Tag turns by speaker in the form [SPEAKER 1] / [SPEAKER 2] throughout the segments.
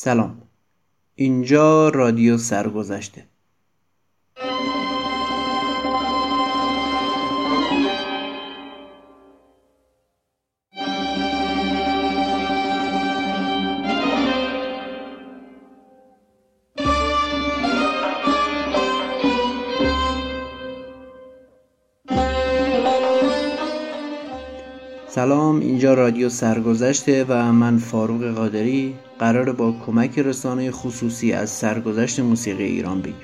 [SPEAKER 1] سلام. اینجا رادیو سرگذشته. سلام اینجا رادیو سرگذشته و من فاروق قادری. قرار با کمک رسانه خصوصی از سرگذشت موسیقی ایران بگیم.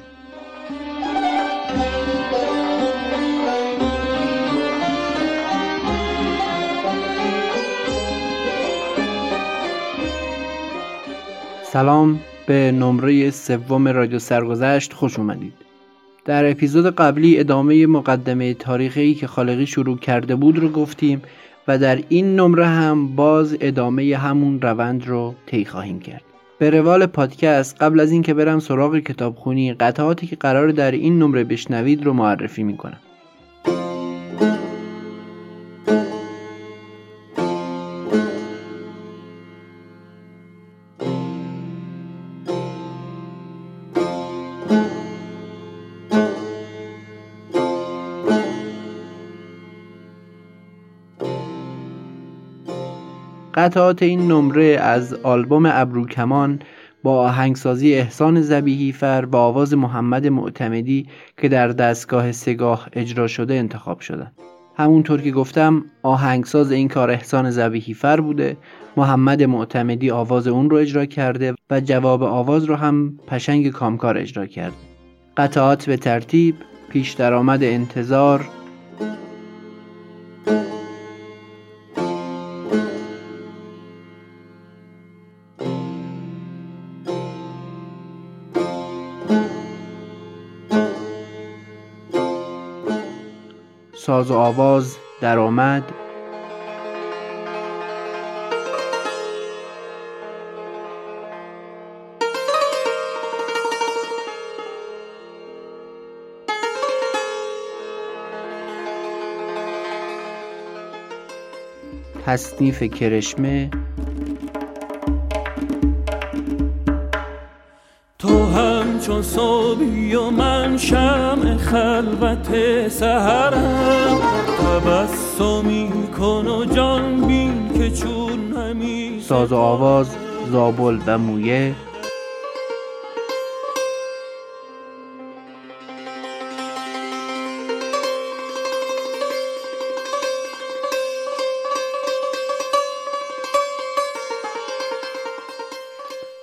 [SPEAKER 1] سلام به نمره سوم رادیو سرگذشت خوش اومدید. در اپیزود قبلی ادامه مقدمه تاریخی که خالقی شروع کرده بود رو گفتیم. و در این نمره هم باز ادامه همون روند رو طی خواهیم کرد. به روال پادکست قبل از اینکه برم سراغ کتابخونی قطعاتی که قرار در این نمره بشنوید رو معرفی می‌کنم. قطعات این نمره از آلبوم ابروکمان با آهنگسازی احسان زبیهی فر و آواز محمد معتمدی که در دستگاه سگاه اجرا شده انتخاب شدن. همونطور که گفتم آهنگساز این کار احسان زبیهی فر بوده محمد معتمدی آواز اون رو اجرا کرده و جواب آواز رو هم پشنگ کامکار اجرا کرده. قطعات به ترتیب پیش درآمد انتظار ساز و آواز درآمد تصنیف کرشمه
[SPEAKER 2] همچون صبحی و من شم خلوت سهرم تبسمی کن و جان بین که چون همیشه
[SPEAKER 1] ساز و آواز زابل و مویه.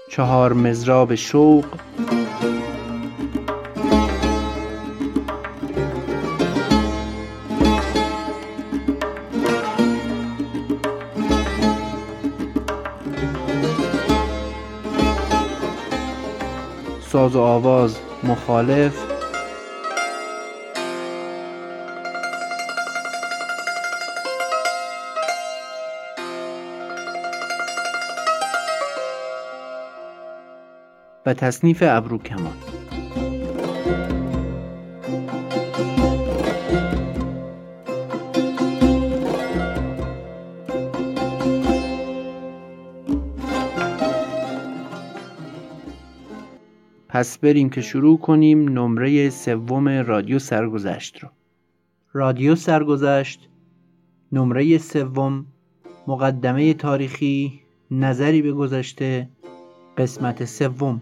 [SPEAKER 1] چهار مزراب شوق ساز و آواز مخالف. و تصنیف ابروکمان پس بریم که شروع کنیم نمره سوم رادیو سرگذشت رو. رادیو سرگذشت نمره سوم مقدمه تاریخی نظری به گذشته قسمت سوم.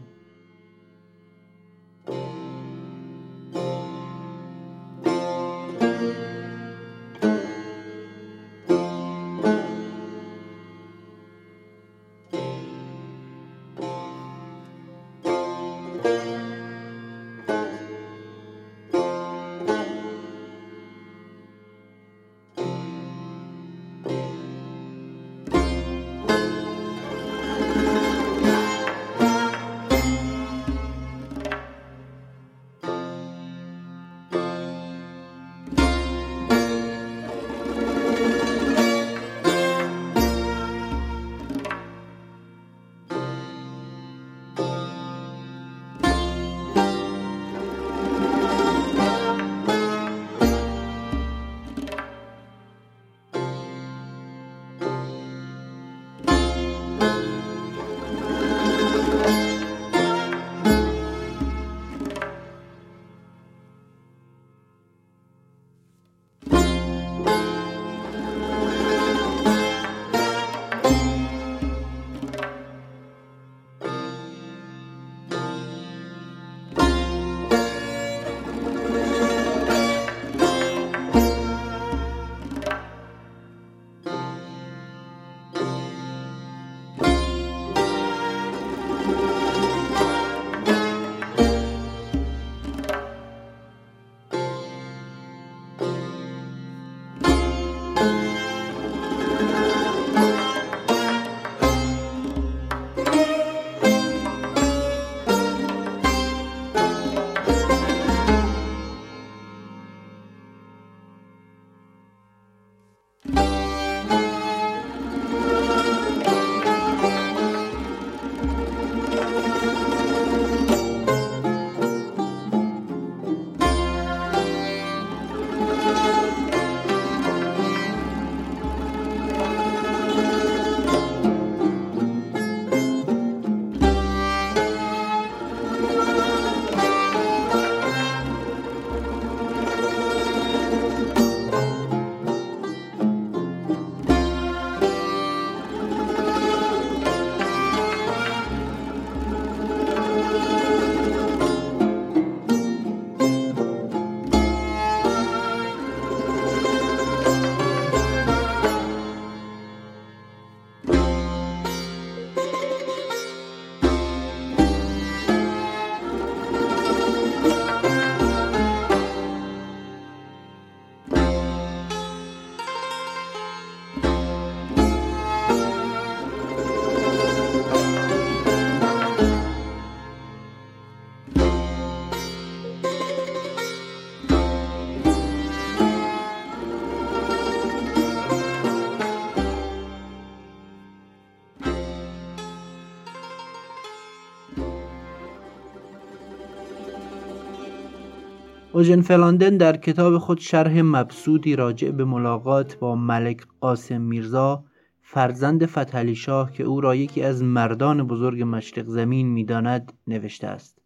[SPEAKER 1] اوژن فلاندن در کتاب خود شرح مبسودی راجع به ملاقات با ملک قاسم میرزا فرزند فتحعلی شاه که او را یکی از مردان بزرگ مشرق زمین می‌داند نوشته است.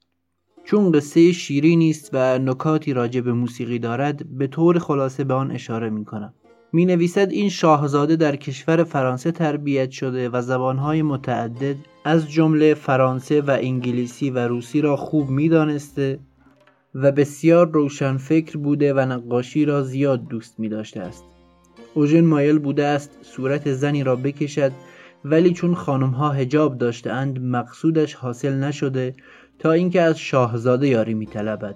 [SPEAKER 1] چون قصه شیرینی است و نکاتی راجع به موسیقی دارد به طور خلاصه به آن اشاره می کنم می نویسد این شاهزاده در کشور فرانسه تربیت شده و زبانهای متعدد از جمله فرانسه و انگلیسی و روسی را خوب می دانسته و بسیار روشن فکر بوده و نقاشی را زیاد دوست می داشته است. اوژن مایل بوده است صورت زنی را بکشد ولی چون خانم ها هجاب داشتهاند مقصودش حاصل نشده تا اینکه از شاهزاده یاری میطلبد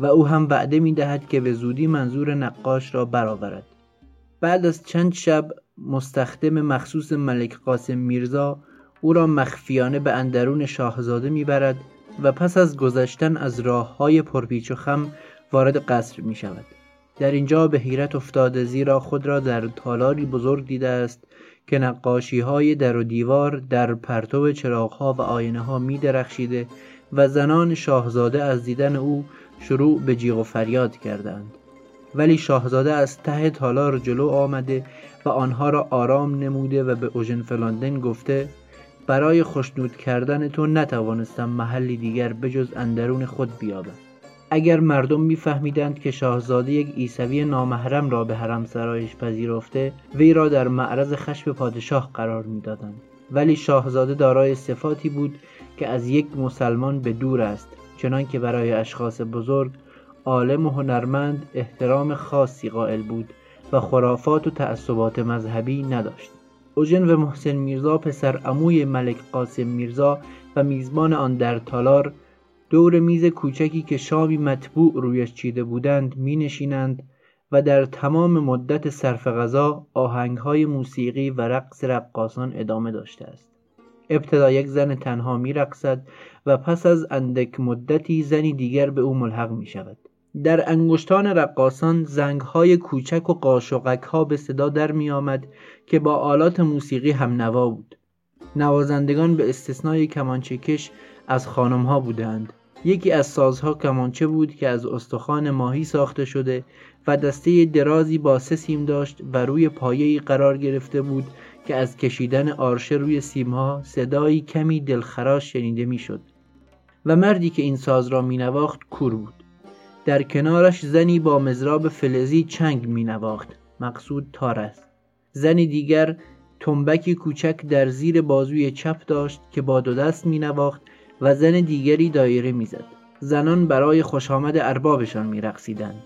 [SPEAKER 1] و او هم وعده می‌دهد که به زودی منظور نقاش را برآورد. بعد از چند شب مستخدم مخصوص ملک قاسم میرزا او را مخفیانه به اندرون شاهزاده می‌برد و پس از گذشتن از راه های پرپیچ و خم وارد قصر می شود. در اینجا به حیرت افتاده زیرا خود را در تالاری بزرگ دیده است که نقاشی های در و دیوار در پرتو چراغ ها و آینه ها می درخشیده و زنان شاهزاده از دیدن او شروع به جیغ و فریاد کردند ولی شاهزاده از ته تالار جلو آمده و آنها را آرام نموده و به اوژن فلاندن گفته برای خوشنود کردن تو نتوانستم محلی دیگر بجز اندرون خود بیابم. اگر مردم میفهمیدند که شاهزاده یک عیسوی نامحرم را به حرم سرایش پذیرفته وی را در معرض خشم پادشاه قرار می‌دادند. ولی شاهزاده دارای صفاتی بود که از یک مسلمان به دور است چنان که برای اشخاص بزرگ عالم و هنرمند احترام خاصی قائل بود و خرافات و تعصبات مذهبی نداشت. اوژن و محسن میرزا پسر عموی ملک قاسم میرزا و میزبان آن در تالار دور میز کوچکی که شامی مطبوع رویش چیده بودند می نشینند و در تمام مدت صرف غذا آهنگهای موسیقی و رقص رقاصان ادامه داشته است. ابتدا یک زن تنها می رقصد و پس از اندک مدتی زنی دیگر به او ملحق می شود در انگشتان رقاصان زنگهای کوچک و قاشقک ها به صدا در می آمد که با آلات موسیقی هم نوا بود. نوازندگان به استثنای کمانچکش از خانم ها بودند. یکی از سازها کمانچه بود که از استخوان ماهی ساخته شده و دسته درازی با سه سیم داشت و روی پایه‌ای قرار گرفته بود که از کشیدن آرشه روی سیمها صدایی کمی دلخراش شنیده می‌شد و مردی که این ساز را مینواخت کور بود. در کنارش زنی با مزراب فلزی چنگ مینواخت مقصود تار است. زنی دیگر تنبکی کوچک در زیر بازوی چپ داشت که با دو دست مینواخت و زن دیگری دایره می‌زد. زنان برای خوش آمد اربابشان میرقصیدند.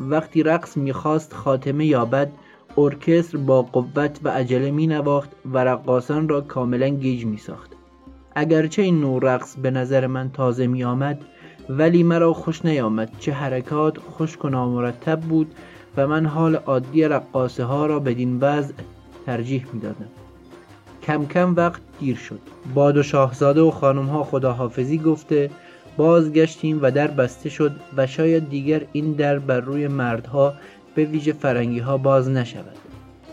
[SPEAKER 1] وقتی رقص می‌خواست خاتمه یابد ارکستر با قوت و عجله می نواخت و رقاصان را کاملا گیج می ساخت. اگرچه این نوع رقص به نظر من تازه می آمد ولی مرا خوش نیامد چه حرکات خشک و نامرتب بود و من حال عادی رقاصه ها را بدین وضع ترجیح می دادم. کم کم وقت دیر شد باد و شاهزاده و خانم ها خداحافظی گفته بازگشتیم و در بسته شد و شاید دیگر این در بر روی مردها به ویژه فرنگی ها باز نشود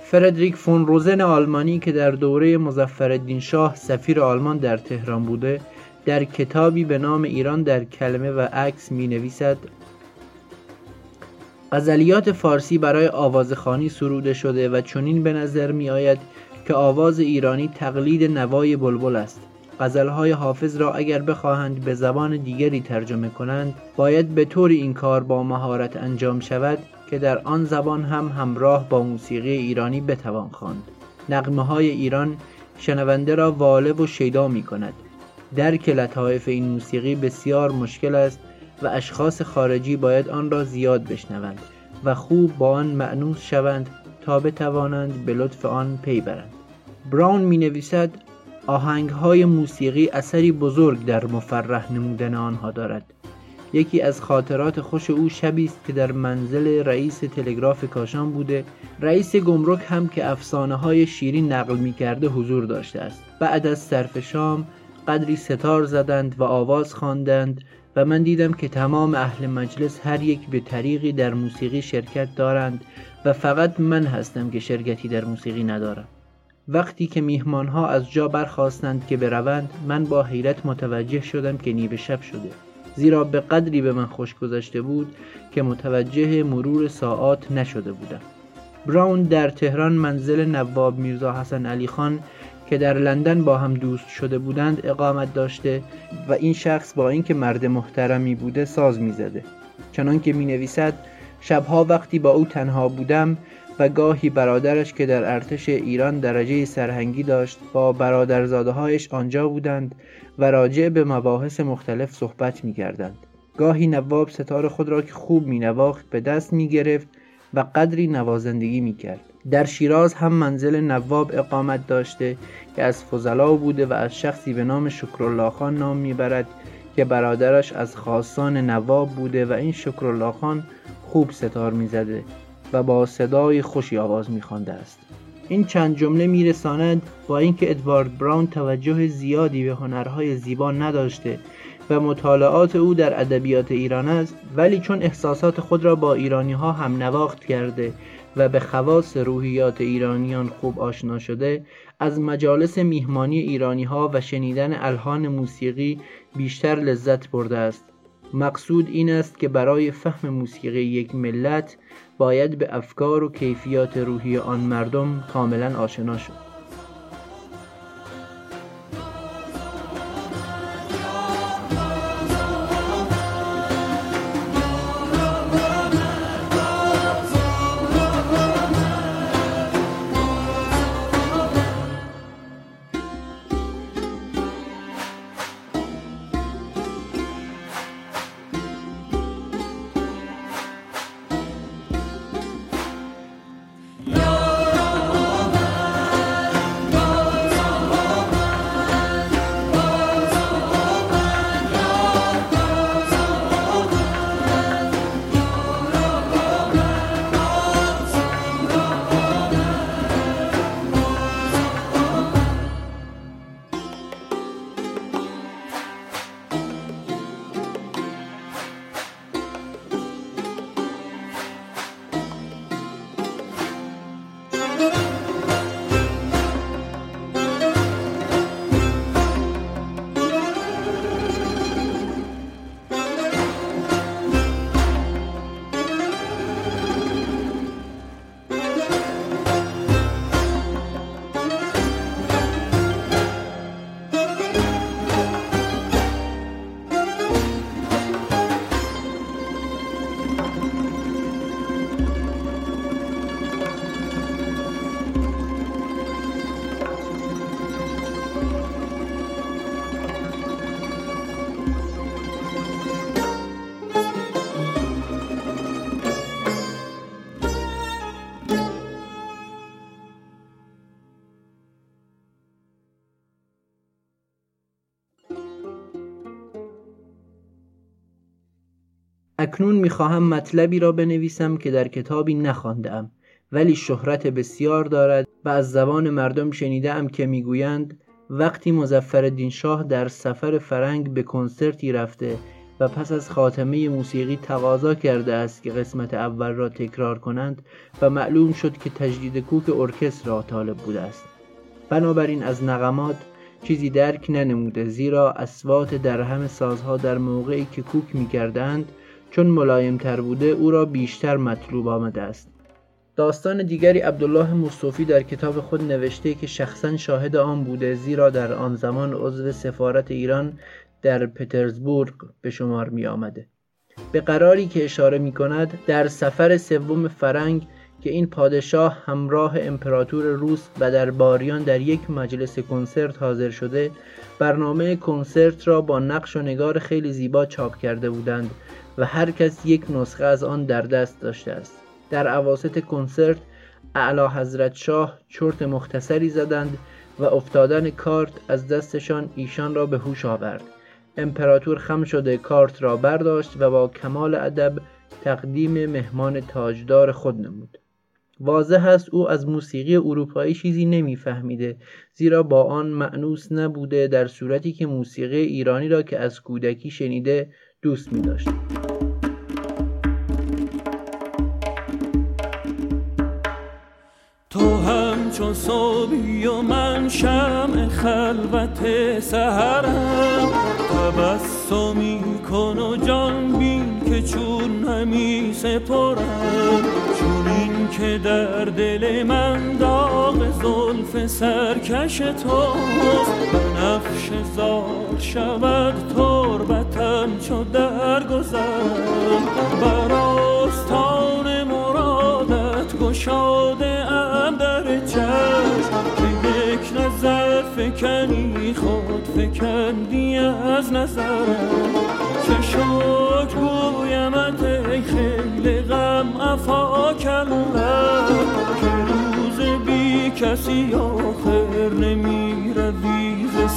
[SPEAKER 1] فردریک فون روزن آلمانی که در دوره مزفردین شاه سفیر آلمان در تهران بوده در کتابی به نام ایران در کلمه و عکس می نویسد غزلیات فارسی برای آوازخانی سروده شده و چنین به نظر می آید که آواز ایرانی تقلید نوای بلبل است. غزلهای حافظ را اگر بخواهند به زبان دیگری ترجمه کنند باید به طور این کار با مهارت انجام شود که در آن زبان هم همراه با موسیقی ایرانی بتوان خواند. نقمه های ایران شنونده را واله و شیدا می کند درک لطایف این موسیقی بسیار مشکل است و اشخاص خارجی باید آن را زیاد بشنوند و خوب با آن معنوس شوند تا بتوانند به لطف آن پی برند. براون می نویسد آهنگ های موسیقی اثری بزرگ در مفرح نمودن آنها دارد. یکی از خاطرات خوش او شبی است که در منزل رئیس تلگراف کاشان بوده. رئیس گمرک هم که افسانه های شیرین نقل می کرده حضور داشته است. بعد از صرف شام قدری ستار زدند و آواز خواندند و من دیدم که تمام اهل مجلس هر یک به طریقی در موسیقی شرکت دارند و فقط من هستم که شرکتی در موسیقی ندارم. وقتی که میهمان ها از جا برخواستند که بروند من با حیرت متوجه شدم که نیمه شب شده. زیرا به قدری به من خوش گذشته بود که متوجه مرور ساعات نشده بودم. براون در تهران منزل نواب میرزا حسن علی خان که در لندن با هم دوست شده بودند اقامت داشته و این شخص با اینکه مرد محترمی بوده ساز می‌زده چنان که می نویسد شبها وقتی با او تنها بودم و گاهی برادرش که در ارتش ایران درجه سرهنگی داشت با برادرزاده هایش آنجا بودند و راجع به مباحث مختلف صحبت می کردند. گاهی نواب ستار خود را که خوب می نواخت به دست می گرفت و قدری نوازندگی می کرد. در شیراز هم منزل نواب اقامت داشته که از فضلا بوده و از شخصی به نام شکرالله خان نام می‌برد که برادرش از خاصان نواب بوده و این شکرالله خان خوب ستار می‌زده و با صدای خوشی آواز میخوانده است. این چند جمله میرساند با اینکه ادوارد براون توجه زیادی به هنرهای زیبا نداشته و مطالعات او در ادبیات ایران است ولی چون احساسات خود را با ایرانی ها هم نواخت کرده و به خواص روحیات ایرانیان خوب آشنا شده از مجالس میهمانی ایرانی ها و شنیدن الهان موسیقی بیشتر لذت برده است. مقصود این است که برای فهم موسیقی یک ملت باید به افکار و کیفیات روحی آن مردم کاملا آشنا شد. اکنون می‌خواهم مطلبی را بنویسم که در کتابی نخواندم ولی شهرت بسیار دارد و از زبان مردم شنیدم که می‌گویند وقتی مزفر شاه در سفر فرنگ به کنسرتی رفته و پس از خاتمه موسیقی تقاضا کرده است که قسمت اول را تکرار کنند و معلوم شد که تجدید کوک ارکستر را طالب بوده است. بنابراین از نغمات چیزی درک ننموده زیرا اسوات درهم سازها در موقعی که کوک می‌کردند چون ملایم تر بوده او را بیشتر مطلوب آمده است داستان دیگری عبدالله مصطفی در کتاب خود نوشته که شخصا شاهد آن بوده زیرا در آن زمان عضو سفارت ایران در پترزبورگ به شمار می آمده. به قراری که اشاره می کند در سفر سوم فرنگ که این پادشاه همراه امپراتور روس و در باریان در یک مجلس کنسرت حاضر شده برنامه کنسرت را با نقش و نگار خیلی زیبا چاپ کرده بودند و هر کس یک نسخه از آن در دست داشته است. در عواست کنسرت اعلی حضرت شاه چرت مختصری زدند و افتادن کارت از دستشان ایشان را به هوش آورد. امپراتور خم شده کارت را برداشت و با کمال ادب تقدیم مهمان تاجدار خود نمود. واضح است او از موسیقی اروپایی چیزی نمیفهمیده زیرا با آن معنوس نبوده در صورتی که موسیقی ایرانی را که از کودکی شنیده دوست می داشت.
[SPEAKER 2] تو همچون صبحی و من شم خلوت سهرم تبسمی کن و جان بین که چون همی سپرم که در دل من داغ زلف سرکش توست. نفش زار شود تربتم چو در گذرم بر آستان مرادت گشاده ام در چشم. نظر فکنی خود فکندی از نظرم. چه شک گویمت خیلی غم افا کلم که روز بی کسی آخر نمی روی ز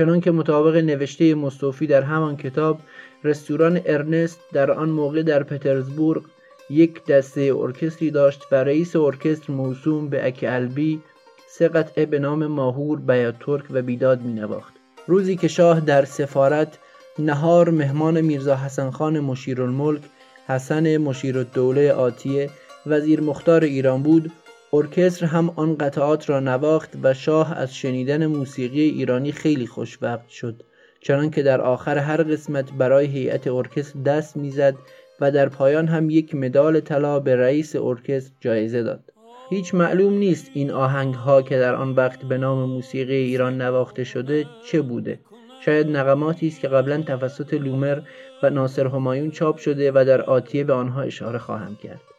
[SPEAKER 2] سرم
[SPEAKER 1] چنانکه مطابق نوشته مستوفی در همان کتاب رستوران ارنست در آن موقع در پترزبورگ یک دسته ارکستری داشت و رئیس ارکستر موسوم به اکالبی سه قطعه به نام ماهور بیاترک و بیداد می نواخت. روزی که شاه در سفارت نهار مهمان میرزا حسن خان مشیر الملک حسن مشیر الدوله آتیه وزیر مختار ایران بود ارکستر هم آن قطعات را نواخت و شاه از شنیدن موسیقی ایرانی خیلی خوشوقت شد چنانکه در آخر هر قسمت برای هیئت ارکستر دست می‌زد و در پایان هم یک مدال طلا به رئیس ارکستر جایزه داد. هیچ معلوم نیست این آهنگ ها که در آن وقت به نام موسیقی ایران نواخته شده چه بوده. شاید نقماتی است که قبلا توسط لومر و ناصر همایون چاپ شده و در آتیه به آنها اشاره خواهم کرد.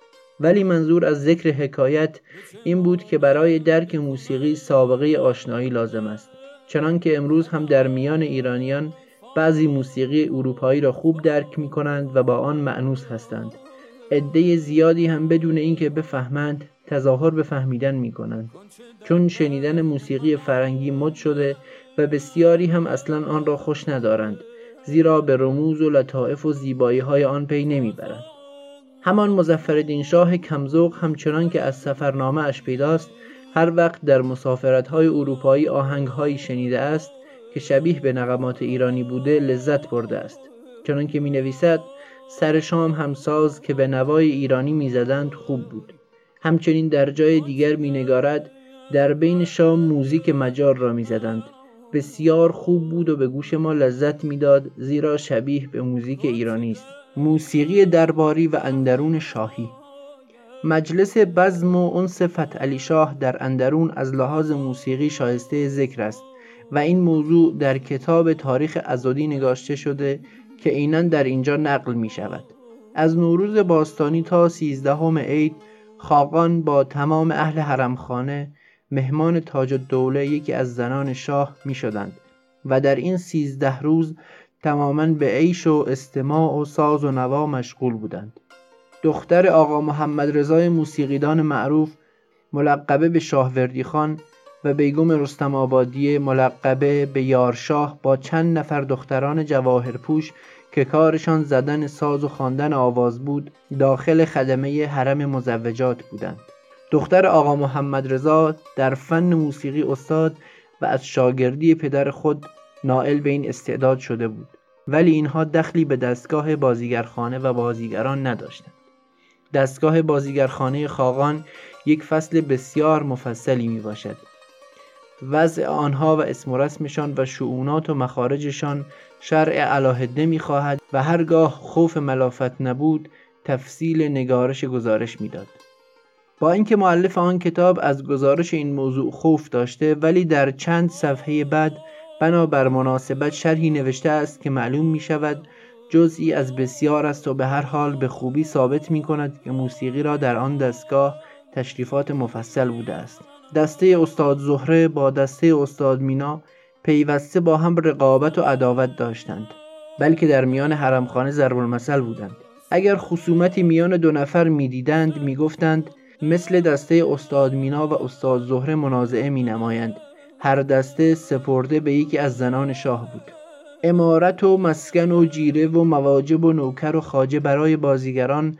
[SPEAKER 1] ولی منظور از ذکر حکایت این بود که برای درک موسیقی سابقه آشنایی لازم است. چنانکه امروز هم در میان ایرانیان بعضی موسیقی اروپایی را خوب درک می کنند و با آن معنوس هستند. عده زیادی هم بدون اینکه بفهمند تظاهر به فهمیدن می کنند چون شنیدن موسیقی فرنگی مد شده و بسیاری هم اصلا آن را خوش ندارند زیرا به رموز و لطائف و زیبایی های آن پی نمی‌برند. همان مزفردین شاه کمزوق همچنان که از سفرنامه اش پیداست هر وقت در مسافرت های اروپایی آهنگ هایی شنیده است که شبیه به نغمات ایرانی بوده لذت برده است. چنانکه می نویسد سر شام همساز که به نوای ایرانی می‌زدند خوب بود. همچنین در جای دیگر مینگارد در بین شام موزیک مجار را می‌زدند. بسیار خوب بود و به گوش ما لذت می‌داد زیرا شبیه به موزیک ایرانی است. موسیقی درباری و اندرون شاهی. مجلس بزم و انس علی شاه در اندرون از لحاظ موسیقی شایسته ذکر است و این موضوع در کتاب تاریخ ازادی نگاشته شده که اینن در اینجا نقل می شود. از نوروز باستانی تا سیزدهم عید خاقان با تمام اهل حرمخانه مهمان تاج الدوله یکی از زنان شاه می شدند و در این سیزده روز تماما به عیش و استماع و ساز و نوا مشغول بودند. دختر آقا محمد رضای موسیقیدان معروف ملقبه به شاهوردی خان و بیگم رستم آبادی ملقبه به یارشاه با چند نفر دختران جواهرپوش که کارشان زدن ساز و خواندن آواز بود داخل خدمه حرم مزوجات بودند. دختر آقا محمد رضا در فن موسیقی استاد و از شاگردی پدر خود نائل به این استعداد شده بود. ولی اینها دخلی به دستگاه بازیگرخانه و بازیگران نداشتند. دستگاه بازیگرخانه خاقان یک فصل بسیار مفصلی می باشد وضع آنها و اسم و رسمشان و شعونات و مخارجشان شرع علاهده می خواهد و هرگاه خوف ملافت نبود تفصیل نگارش گزارش می‌داد. با اینکه معلف آن کتاب از گزارش این موضوع خوف داشته ولی در چند صفحه بعد بنابر مناسبت شرحی نوشته است که معلوم می شود جزئی از بسیار است و به هر حال به خوبی ثابت می کند که موسیقی را در آن دستگاه تشریفات مفصل بوده است. دسته استاد زهره با دسته استاد مینا پیوسته با هم رقابت و عداوت داشتند بلکه در میان حرمخانه ضرب المثل بودند. اگر خصومتی میان دو نفر می‌دیدند می‌گفتند مثل دسته استاد مینا و استاد زهره منازعه می نمایند هر دسته سپرده به یکی از زنان شاه بود. امارت و مسکن و جیره و مواجب و نوکر و خاجه برای بازیگران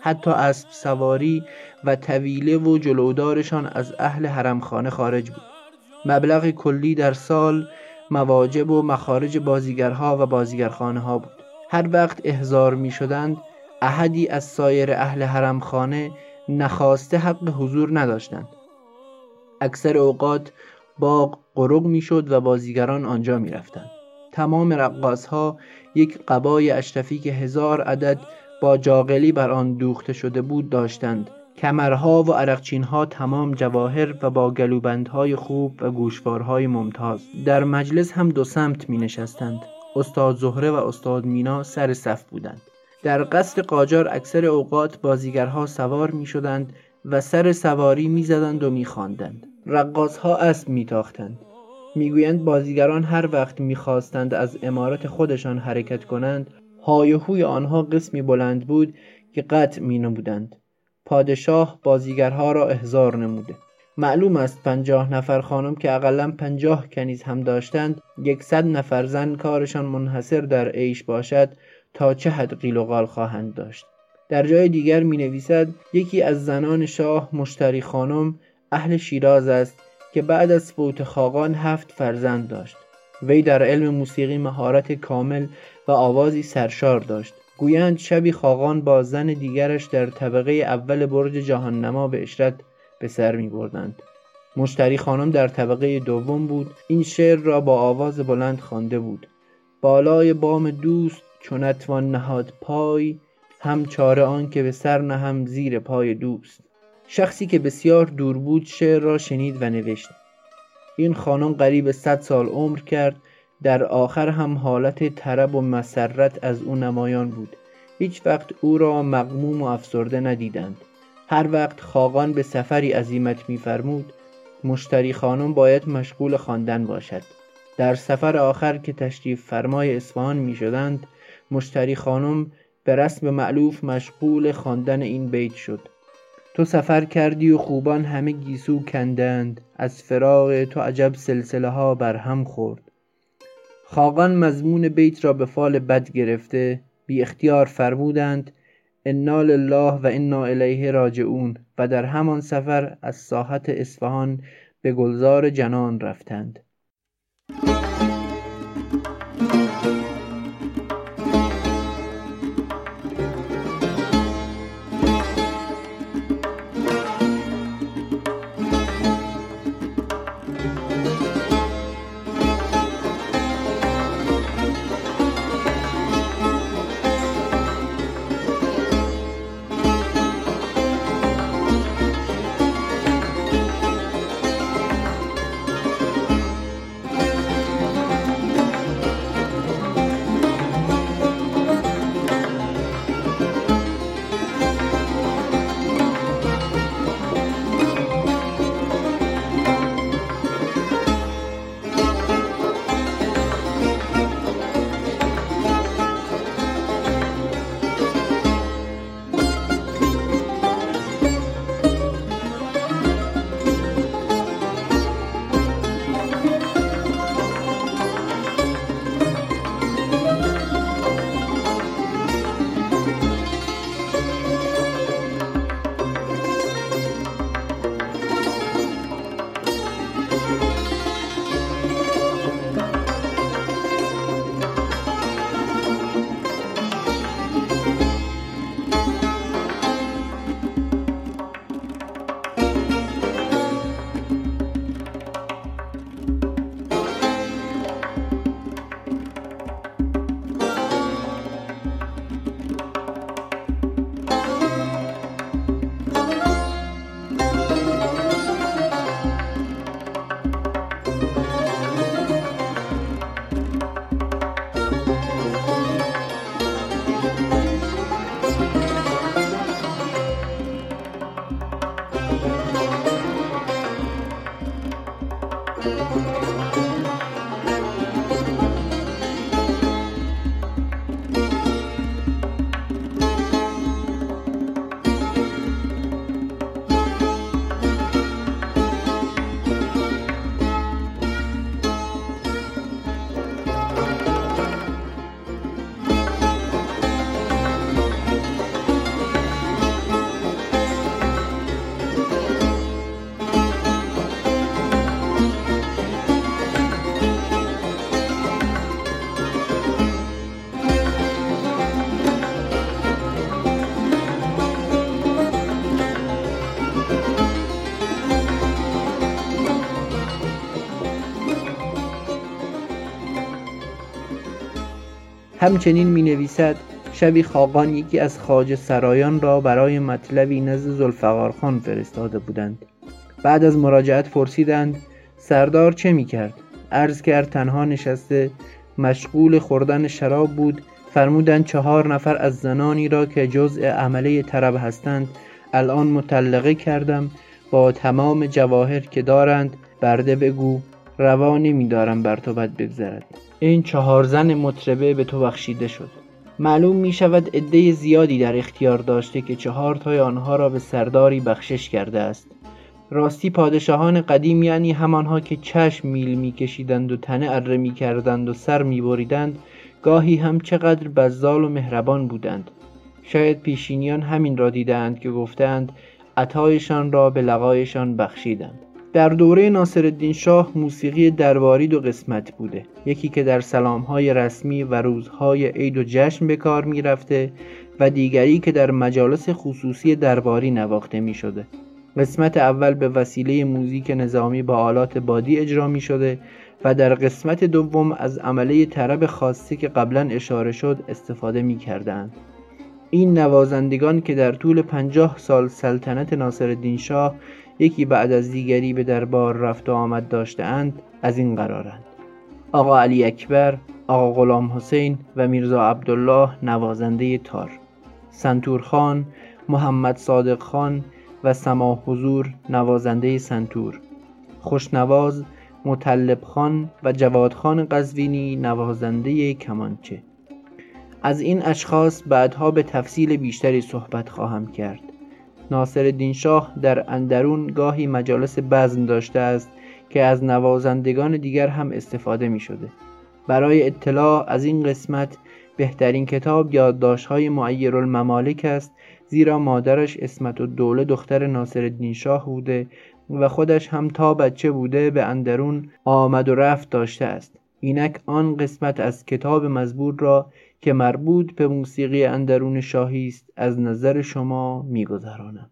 [SPEAKER 1] حتی اسب سواری و طویله و جلودارشان از اهل حرمخانه خارج بود. مبلغ کلی در سال مواجب و مخارج بازیگرها و بازیگرخانه ها بود. هر وقت احضار می شدند احدی از سایر اهل حرمخانه نخواسته حق حضور نداشتند. اکثر اوقات باغ قرق می‌شد و بازیگران آنجا می رفتند. تمام رقاص ها یک قبای اشرفی که هزار عدد با جاغلی بر آن دوخته شده بود داشتند کمرها و عرقچینها تمام جواهر و با گلوبندهای خوب و گوشوارهای ممتاز در مجلس هم دو سمت می نشستند استاد زهره و استاد مینا سر صف بودند در قصر قاجار اکثر اوقات بازیگرها سوار می شدند و سر سواری می زدند و می خواندند. رقاص ها اسب می تاختند. می‌گویند بازیگران هر وقت می‌خواستند از امارت خودشان حرکت کنند های هوی آنها قسمی بلند بود که قطع می نمودند پادشاه بازیگرها را احضار نموده. معلوم است پنجاه نفر خانم که اقلا پنجاه کنیز هم داشتند یکصد نفر زن کارشان منحصر در عیش باشد تا چه حد قیل و قال خواهند داشت. در جای دیگر می نویسد یکی از زنان شاه مشتری خانم اهل شیراز است که بعد از فوت خاقان هفت فرزند داشت. وی در علم موسیقی مهارت کامل و آوازی سرشار داشت. گویند شبی خاقان با زن دیگرش در طبقه اول برج جهان نما به اشرت به سر می بردند. مشتری خانم در طبقه دوم بود. این شعر را با آواز بلند خوانده بود. بالای بام دوست چون نهاد پای هم چاره آن که به سر نهم زیر پای دوست. شخصی که بسیار دور بود شعر را شنید و نوشت. این خانم قریب صد سال عمر کرد. در آخر هم حالت طرب و مسرت از او نمایان بود. هیچ وقت او را مغموم و افسرده ندیدند. هر وقت خاقان به سفری عزیمت میفرمود مشتری خانم باید مشغول خواندن باشد. در سفر آخر که تشریف فرمای اصفهان می شدند مشتری خانم به رسم معلوف مشغول خواندن این بیت شد. تو سفر کردی و خوبان همه گیسو کندند. از فراغ تو عجب سلسله ها بر هم خورد. خاقان مضمون بیت را به فال بد گرفته بی اختیار فرمودند انا لله و انا الیه راجعون. و در همان سفر از ساحت اصفهان به گلزار جنان رفتند. همچنین می نویسد شبی خاقان یکی از خاج سرایان را برای مطلبی نزد زلفقار خان فرستاده بودند. بعد از مراجعت پرسیدند سردار چه می کرد؟ عرض کرد تنها نشسته مشغول خوردن شراب بود. فرمودند چهار نفر از زنانی را که جزء عمله طرب هستند الان مطلقه کردم. با تمام جواهر که دارند برده بگو روا نمیدارم بر تو بد بگذرد. این چهار زن مطربه به تو بخشیده شد. معلوم می شود عده زیادی در اختیار داشته که چهار تای آنها را به سرداری بخشش کرده است. راستی پادشاهان قدیم یعنی همانها که چشم میل میکشیدند و تنه اره می کردند و سر می بریدند گاهی هم چقدر بزال و مهربان بودند. شاید پیشینیان همین را دیدند که گفتند عطایشان را به لقایشان بخشیدند. در دوره ناصرالدین شاه موسیقی درباری دو قسمت بوده یکی که در سلامهای رسمی و روزهای عید و جشن به کار می رفته و دیگری که در مجالس خصوصی درباری نواخته می شده قسمت اول به وسیله موزیک نظامی با آلات بادی اجرا می شده و در قسمت دوم از عمله طرب خاصی که قبلا اشاره شد استفاده می کردند. این نوازندگان که در طول پنجاه سال سلطنت ناصرالدین شاه یکی بعد از دیگری به دربار رفت و آمد داشتهاند از این قرارند. آقا علی اکبر آقا غلام حسین و میرزا عبدالله نوازنده تار. سنتور خان محمد صادق خان و سما حضور نوازنده سنتور. خوشنواز مطلب خان و جواد خان قزوینی نوازنده کمانچه. از این اشخاص بعدها به تفصیل بیشتری صحبت خواهم کرد. ناصرالدین شاه در اندرون گاهی مجالس بزن داشته است که از نوازندگان دیگر هم استفاده می شده. برای اطلاع از این قسمت
[SPEAKER 2] بهترین کتاب یادداشت‌های معیر الممالک است زیرا مادرش اسمت و دوله دختر ناصر شاه بوده و خودش هم تا بچه بوده به اندرون آمد و رفت داشته است اینک آن قسمت از کتاب مزبور را که مربوط به موسیقی اندرون شاهی است از نظر شما میگذرانم.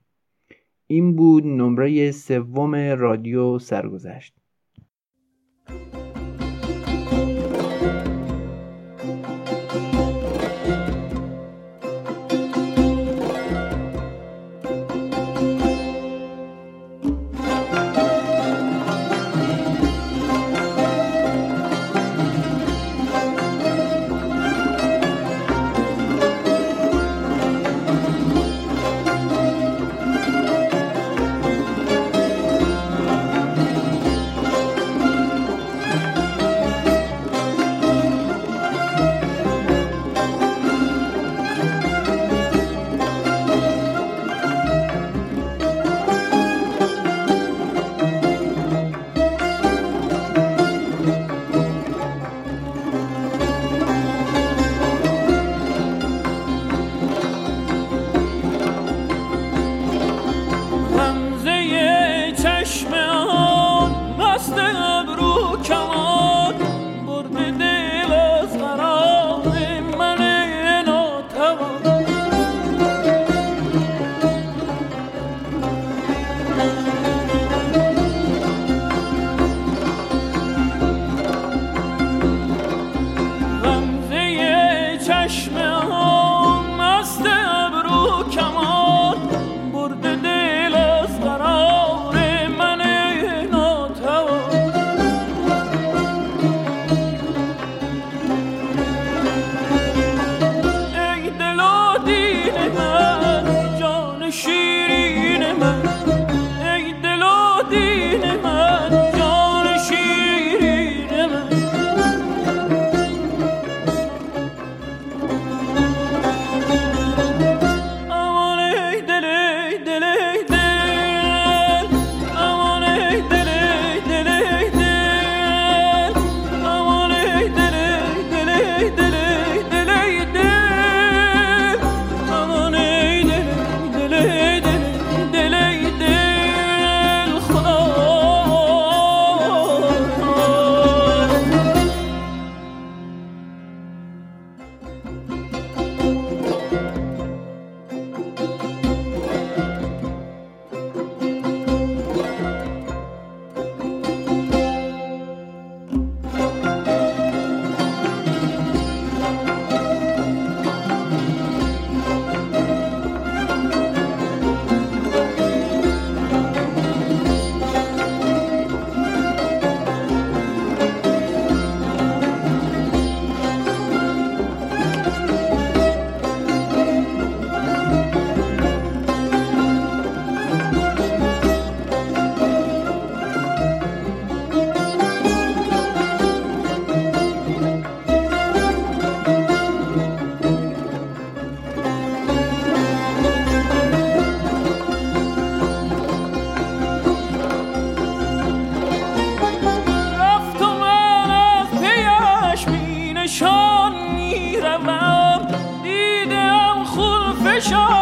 [SPEAKER 2] این بود نمره سوم رادیو سرگذشت. Show.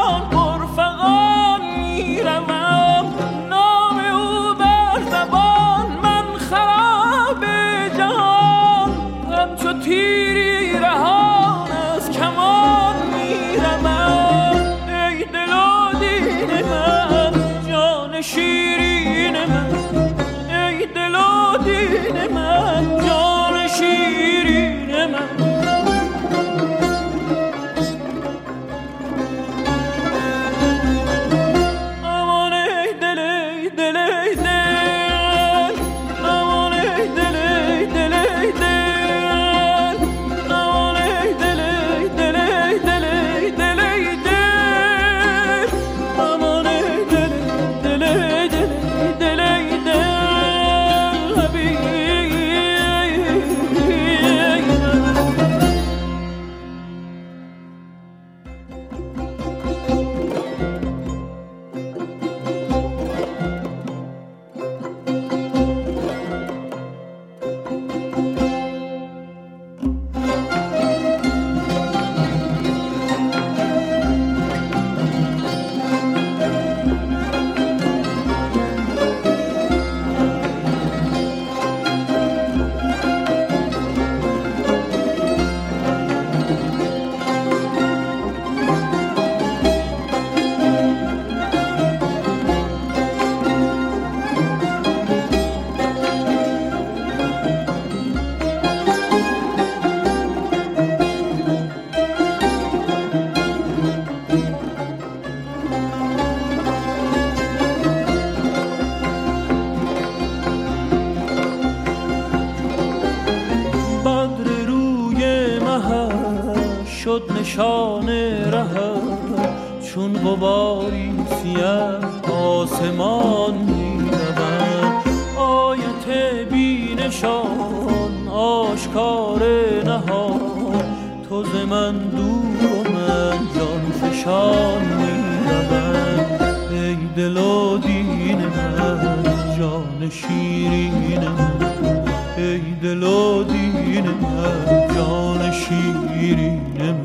[SPEAKER 2] شیرین من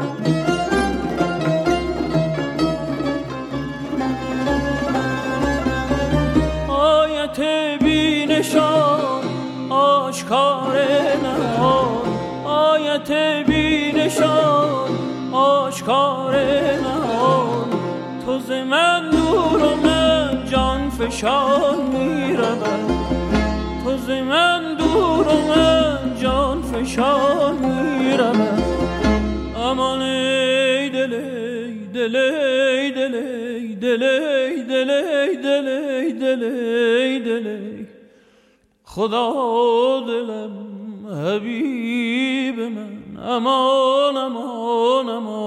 [SPEAKER 2] آیت بینشان آشکار نهان آیت بینشان آشکار نهان تو ز من دور و من جان فشان می‌رود تو ز من دور و من جان فشان می‌رود دل ای دل ای دل ای دل ای دل ای دل خدا دلم حبیب من امان امان امان